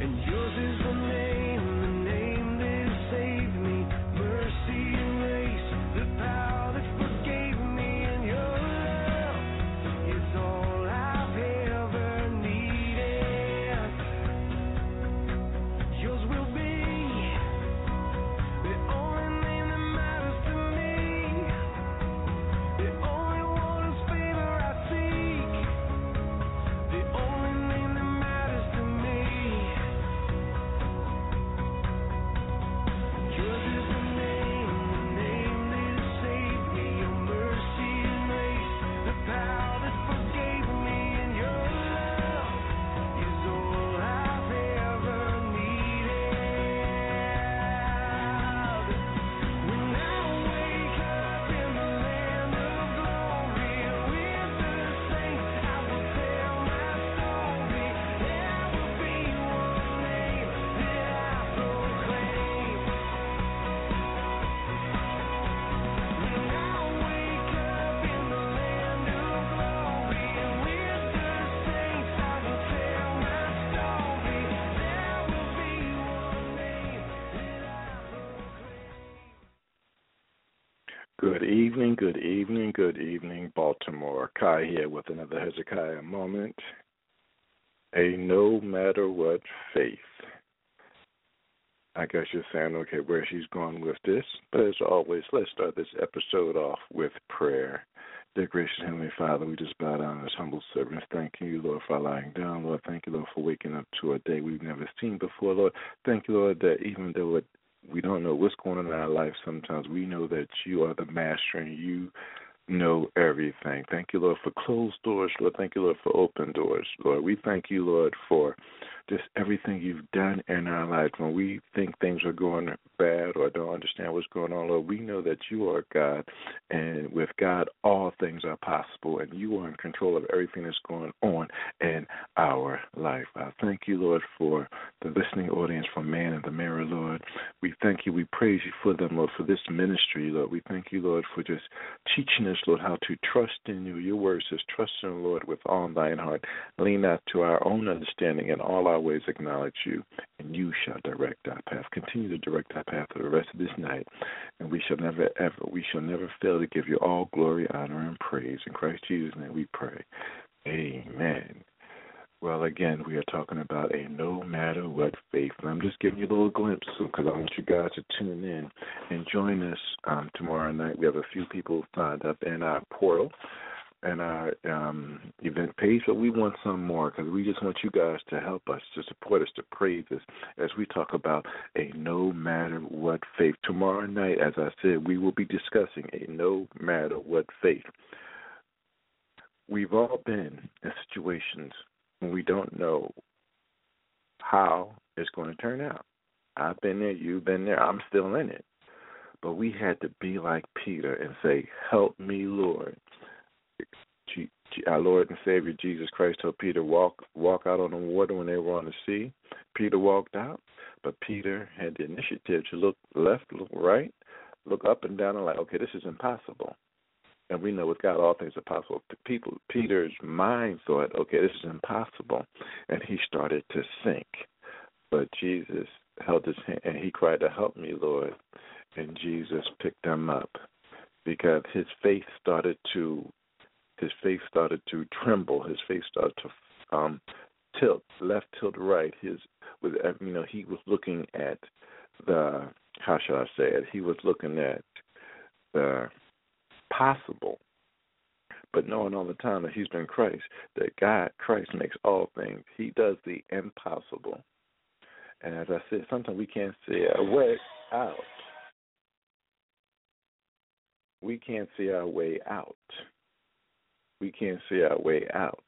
and yours is the. Good evening, good evening, good evening, Baltimore. Kia here with another Hezekiah moment. A no matter what faith. I guess you're saying, okay, where she's going with this. But as always, let's start this episode off with prayer. Dear gracious Heavenly Father, we just bow down as humble servants. Thank you, Lord, for lying down. Lord, thank you, Lord, for waking up to a day we've never seen before. Lord, thank you, Lord, that even though it we don't know what's going on in our life sometimes. We know that you are the master and you know everything. Thank you, Lord, for closed doors. Lord, thank you, Lord, for open doors. Lord, we thank you, Lord, for just everything you've done in our lives. When we think things are going bad or don't understand what's going on, Lord, we know that you are God, and with God, all things are possible, and you are in control of everything that's going on in our life. I thank you, Lord, for the listening audience from Man in the Mirror, Lord. We thank you. We praise you for them, Lord, for this ministry, Lord. We thank you, Lord, for just teaching us, Lord, how to trust in you. Your word says, trust in the Lord with all thine heart. Lean not to our own understanding and all our ways acknowledge you, and you shall direct our path. Continue to direct our path for the rest of this night, and we shall never ever we shall never fail to give you all glory, honor, and praise. In Christ Jesus' name we pray. Amen. Well, again, we are talking about a no matter what faith. And I'm just giving you a little glimpse because I want you guys to tune in and join us um, tomorrow night. We have a few people signed up in our portal and our um, event page, but we want some more because we just want you guys to help us, to support us, to praise us as we talk about a no matter what faith. Tomorrow night, as I said, we will be discussing a no matter what faith. We've all been in situations when we don't know how it's going to turn out. I've been there, you've been there, I'm still in it. But we had to be like Peter and say, Help me, Lord our Lord and Savior Jesus Christ told Peter walk walk out on the water when they were on the sea. Peter walked out, but Peter had the initiative to look left, look right, look up and down, and like, okay, this is impossible. And we know with God all things are possible. People, Peter's mind thought, okay, this is impossible, and he started to sink. But Jesus held his hand, and he cried to help me, Lord. And Jesus picked him up because his faith started to his face started to tremble. His face started to um, tilt left, tilt right. His with uh, you know he was looking at the how shall I say it? He was looking at the possible, but knowing all the time that he's been Christ, that God Christ makes all things. He does the impossible. And as I said, sometimes we can't see our way out. We can't see our way out we can't see our way out.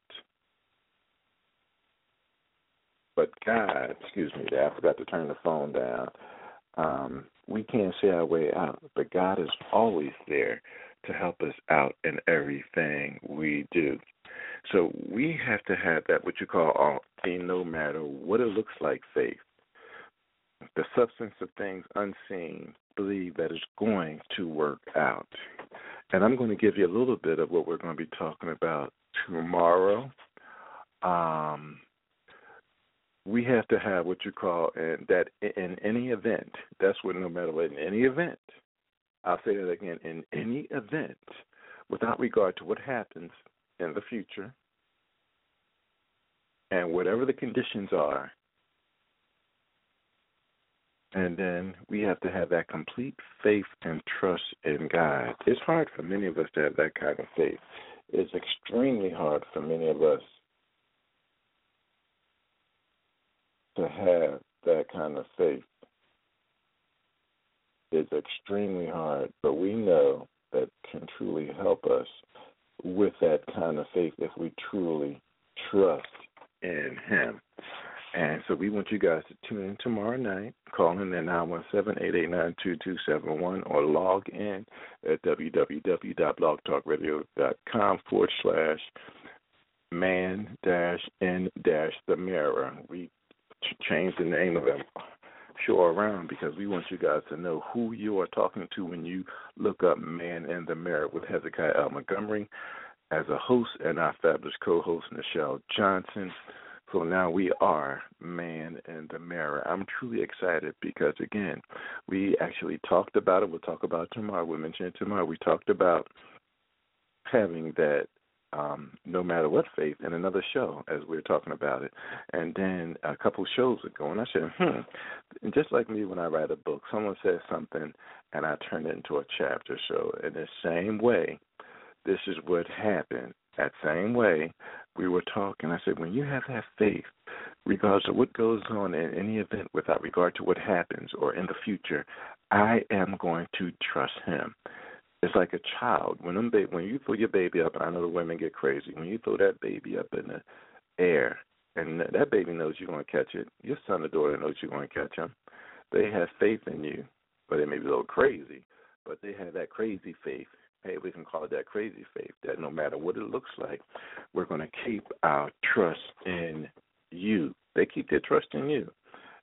But God, excuse me, I forgot to turn the phone down. Um, we can't see our way out, but God is always there to help us out in everything we do. So we have to have that what you call a no matter what it looks like faith. The substance of things unseen, believe that it's going to work out. And I'm going to give you a little bit of what we're going to be talking about tomorrow. Um, we have to have what you call and that in any event. That's what no matter what in any event. I'll say that again. In any event, without regard to what happens in the future, and whatever the conditions are, and then we have to have that complete faith and trust in God. It's hard for many of us to have that kind of faith. It's extremely hard for many of us to have that kind of faith. It's extremely hard, but we know that can truly help us with that kind of faith if we truly trust in Him. And so we want you guys to tune in tomorrow night. Call in at 917-889-2271 or log in at www.blogtalkradio.com forward slash man dash in dash the mirror. We changed the name of it show around because we want you guys to know who you are talking to when you look up Man in the Mirror with Hezekiah L. Montgomery as a host and our fabulous co host, Nichelle Johnson So now we are man in the mirror. I'm truly excited because again, we actually talked about it. We'll talk about tomorrow. We'll mention it tomorrow. We talked about having that um, no matter what faith in another show as we were talking about it. And then a couple shows ago, and I said, hmm. And just like me when I write a book, someone says something and I turn it into a chapter. So in the same way, this is what happened. That same way, we were talking. I said, when you have that faith, regardless of what goes on in any event, without regard to what happens or in the future, I am going to trust Him. It's like a child. When them ba- when you throw your baby up, and I know the women get crazy. When you throw that baby up in the air, and that baby knows you're going to catch it. Your son or daughter knows you're going to catch him. They have faith in you, but they may be a little crazy, but they have that crazy faith. Hey, we can call it that crazy faith. That no matter what it looks like, we're going to keep our trust in you. They keep their trust in you.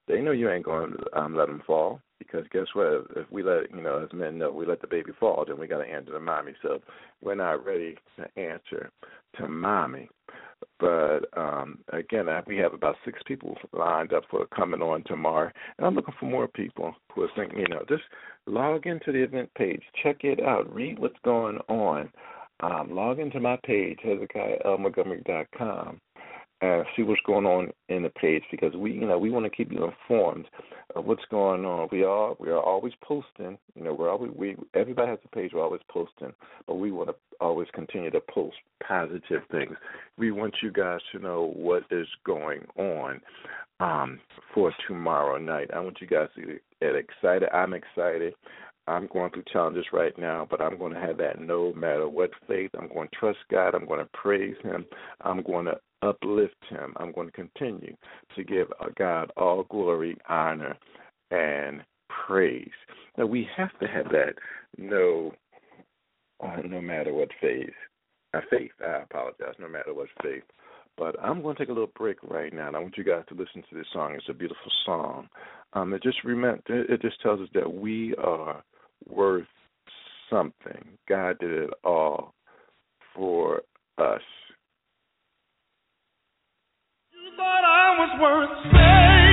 They know you ain't going to um, let them fall because guess what? If we let you know, as men know, we let the baby fall, then we got to answer to mommy. So we're not ready to answer to mommy. But um, again, we have about six people lined up for coming on tomorrow, and I'm looking for more people who are thinking. You know, just log into the event page, check it out, read what's going on. Um, log into my page, HezekiahLMontgomery.com, and see what's going on in the page because we, you know, we want to keep you informed of what's going on. We are we are always posting. You know, we're always we everybody has a page. We're always posting, but we want to always continue to post positive things. We want you guys to know what is going on um, for tomorrow night. I want you guys to get excited. I'm excited. I'm going through challenges right now, but I'm going to have that no matter what faith. I'm going to trust God. I'm going to praise Him. I'm going to uplift Him. I'm going to continue to give God all glory, honor, and praise. Now we have to have that no, uh, no matter what faith. Uh, faith. I apologize. No matter what faith. But I'm going to take a little break right now, and I want you guys to listen to this song. It's a beautiful song. Um, it just remember, it just tells us that we are worth something. God did it all for us. You thought I was worth saving,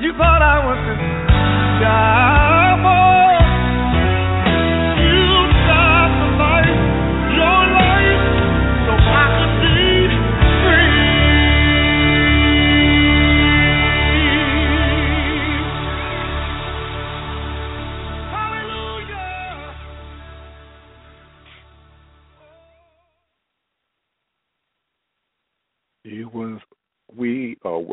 you thought I was the devil.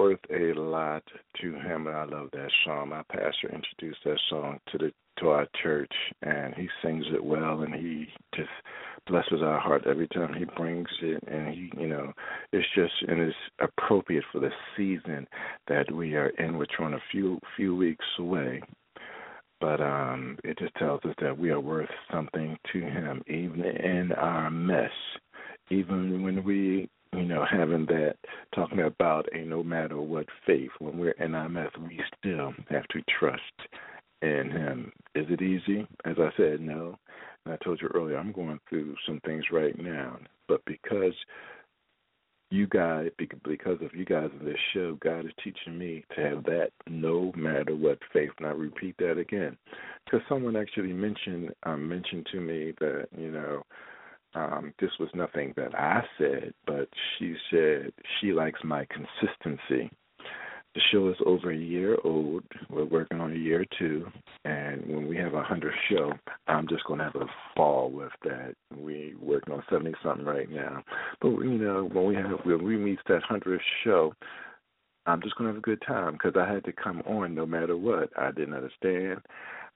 Worth a lot to him, and I love that song. My pastor introduced that song to the to our church, and he sings it well, and he just blesses our heart every time he brings it, and he, you know, it's just and it's appropriate for the season that we are in, which we're on a few few weeks away. But um, it just tells us that we are worth something to him, even in our mess, even when we you know, having that, talking about a no matter what faith, when we're in mess, we still have to trust in Him. Is it easy? As I said, no. And I told you earlier, I'm going through some things right now, but because you guys, because of you guys in this show, God is teaching me to have that no matter what faith. And I repeat that again, because someone actually mentioned um, mentioned to me that you know um, this was nothing that I said, but she said she likes my consistency. The show is over a year old. We're working on a year two, and when we have a hundred show, I'm just going to have a ball with that. We're working on seventy something right now, but you know when we have when we meet that hundredth show, I'm just going to have a good time because I had to come on no matter what. I didn't understand.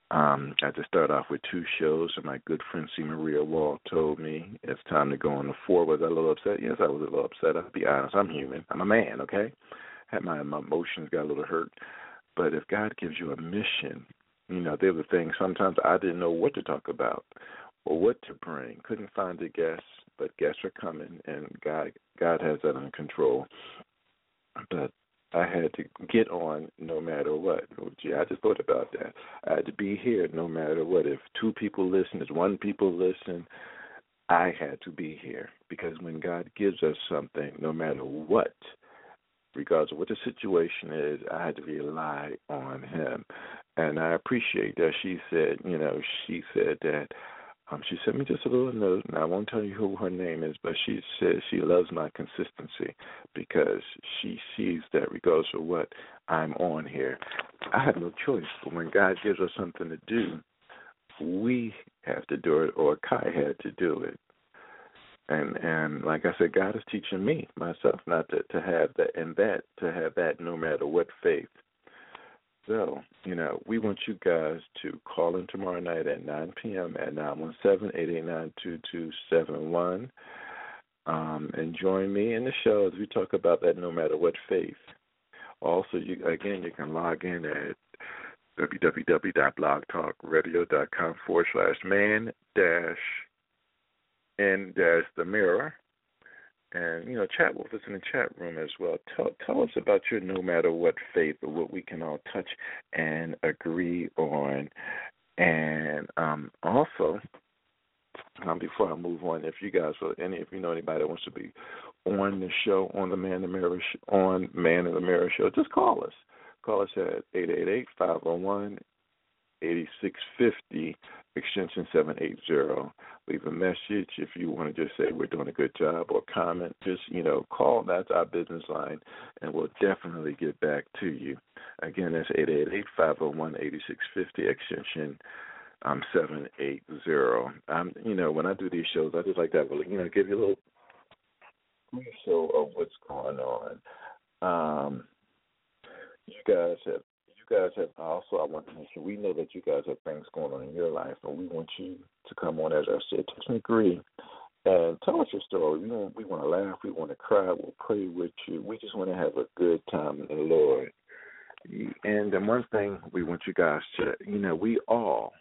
Um, I just start off with two shows, and my good friend C. Maria Wall told me it's time to go on the four. Was I a little upset? Yes, I was a little upset. I'll be honest. I'm human. I'm a man. Okay, had my, my emotions got a little hurt, but if God gives you a mission, you know there were things. Sometimes I didn't know what to talk about or what to bring. Couldn't find a guest, but guests are coming, and God God has that under control. But I had to get on no matter what. Oh, gee, I just thought about that. I had to be here no matter what. If two people listen, if one people listen, I had to be here because when God gives us something, no matter what, regardless of what the situation is, I had to rely on Him. And I appreciate that she said, you know, she said that um, she sent me just a little note, and I won't tell you who her name is, but she says she loves my consistency because she sees that regardless of what I'm on here, I have no choice. But when God gives us something to do, we have to do it, or Kia had to do it. And and like I said, God is teaching me myself not to to have that and that to have that no matter what faith so, you know, we want you guys to call in tomorrow night at 9 p.m. at 917-889-2271 um, and join me in the show as we talk about that no matter what faith. Also, you again, you can log in at www.blogtalkradio.com forward slash man dash n dash the mirror and you know chat with us in the chat room as well tell tell us about your no matter what faith or what we can all touch and agree on and um, also um, before I move on, if you guys or any if you know anybody that wants to be on the show on the Man in the Mirror sh- on Man in the Mirror show, just call us. Call us at 888-501-8650 extension 780. Leave a message if you want to just say we're doing a good job or comment. Just, you know, call. That's our business line, and we'll definitely get back to you. Again, that's 888-501-8650, extension um, 780. Um, you know, when I do these shows, I just like that, you know, give you a little show of what's going on. Um, you guys have guys have also, I want to mention, we know that you guys have things going on in your life, and we want you to come on, as I said, touch and agree, and tell us your story. We want, we want to laugh, we want to cry, we'll pray with you. We just want to have a good time in the Lord. And then one thing we want you guys to, you know, we all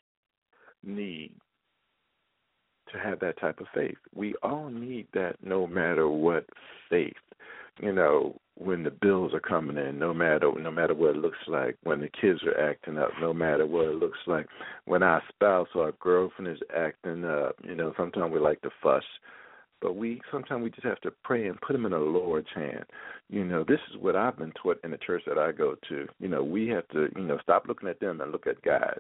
need to have that type of faith. We all need that no matter what faith. You know, when the bills are coming in, no matter no matter what it looks like, when the kids are acting up, no matter what it looks like, when our spouse or our girlfriend is acting up, you know, sometimes we like to fuss, but we sometimes we just have to pray and put them in the Lord's hand. You know, this is what I've been taught in the church that I go to. You know, we have to, you know, stop looking at them and look at God.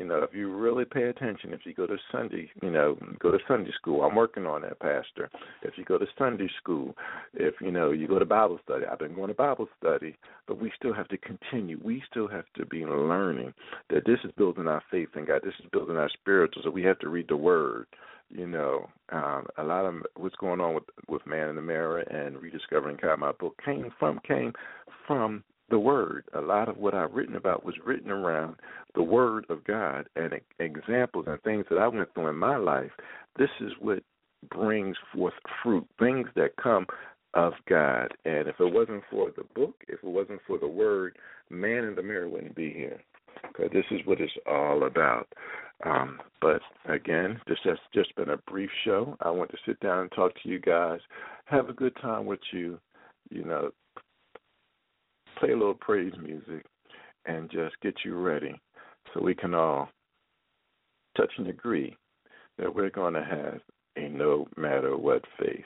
You know, if you really pay attention, if you go to Sunday, you know, go to Sunday school. I'm working on that, Pastor. If you go to Sunday school, if you know you go to Bible study. I've been going to Bible study, but we still have to continue. We still have to be learning that this is building our faith in God. This is building our spiritual. So we have to read the Word. You know, um, a lot of what's going on with with Man in the Mirror and rediscovering God. My book came from came from the Word. A lot of what I've written about was written around the Word of God and examples and things that I went through in my life. This is what brings forth fruit, things that come of God. And if it wasn't for the book, if it wasn't for the Word, man in the mirror wouldn't be here. Because this is what it's all about. Um, but again, this has just been a brief show. I want to sit down and talk to you guys, have a good time with you. You know, play a little praise music and just get you ready so we can all touch and agree that we're going to have a no matter what faith.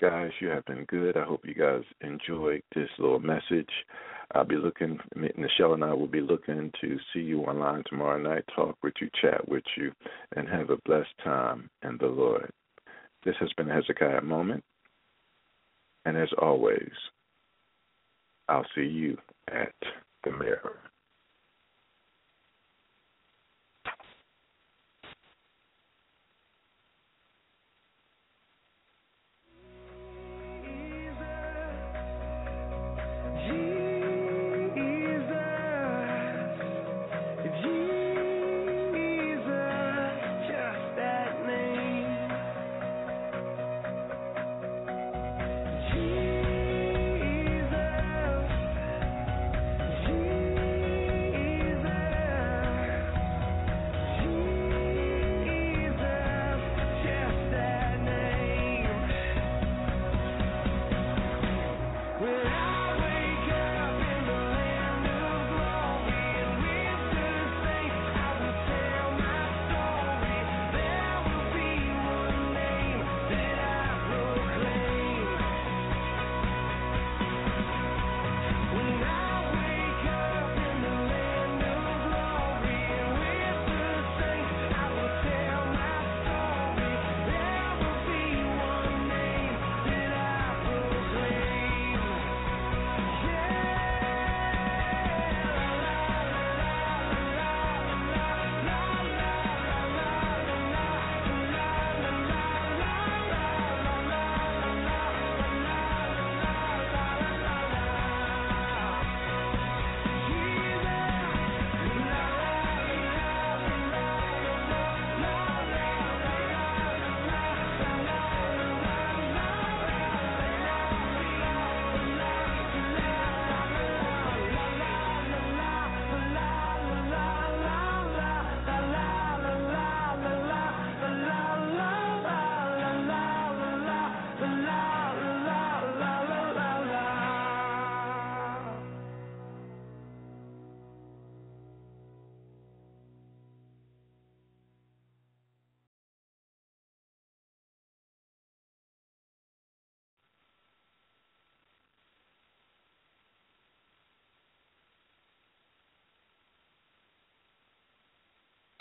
Guys, you have been good. I hope you guys enjoyed this little message. I'll be looking, Nichelle and I will be looking to see you online tomorrow night, talk with you, chat with you, and have a blessed time in the Lord. This has been Hezekiah Moment. And as always, I'll see you at the mirror.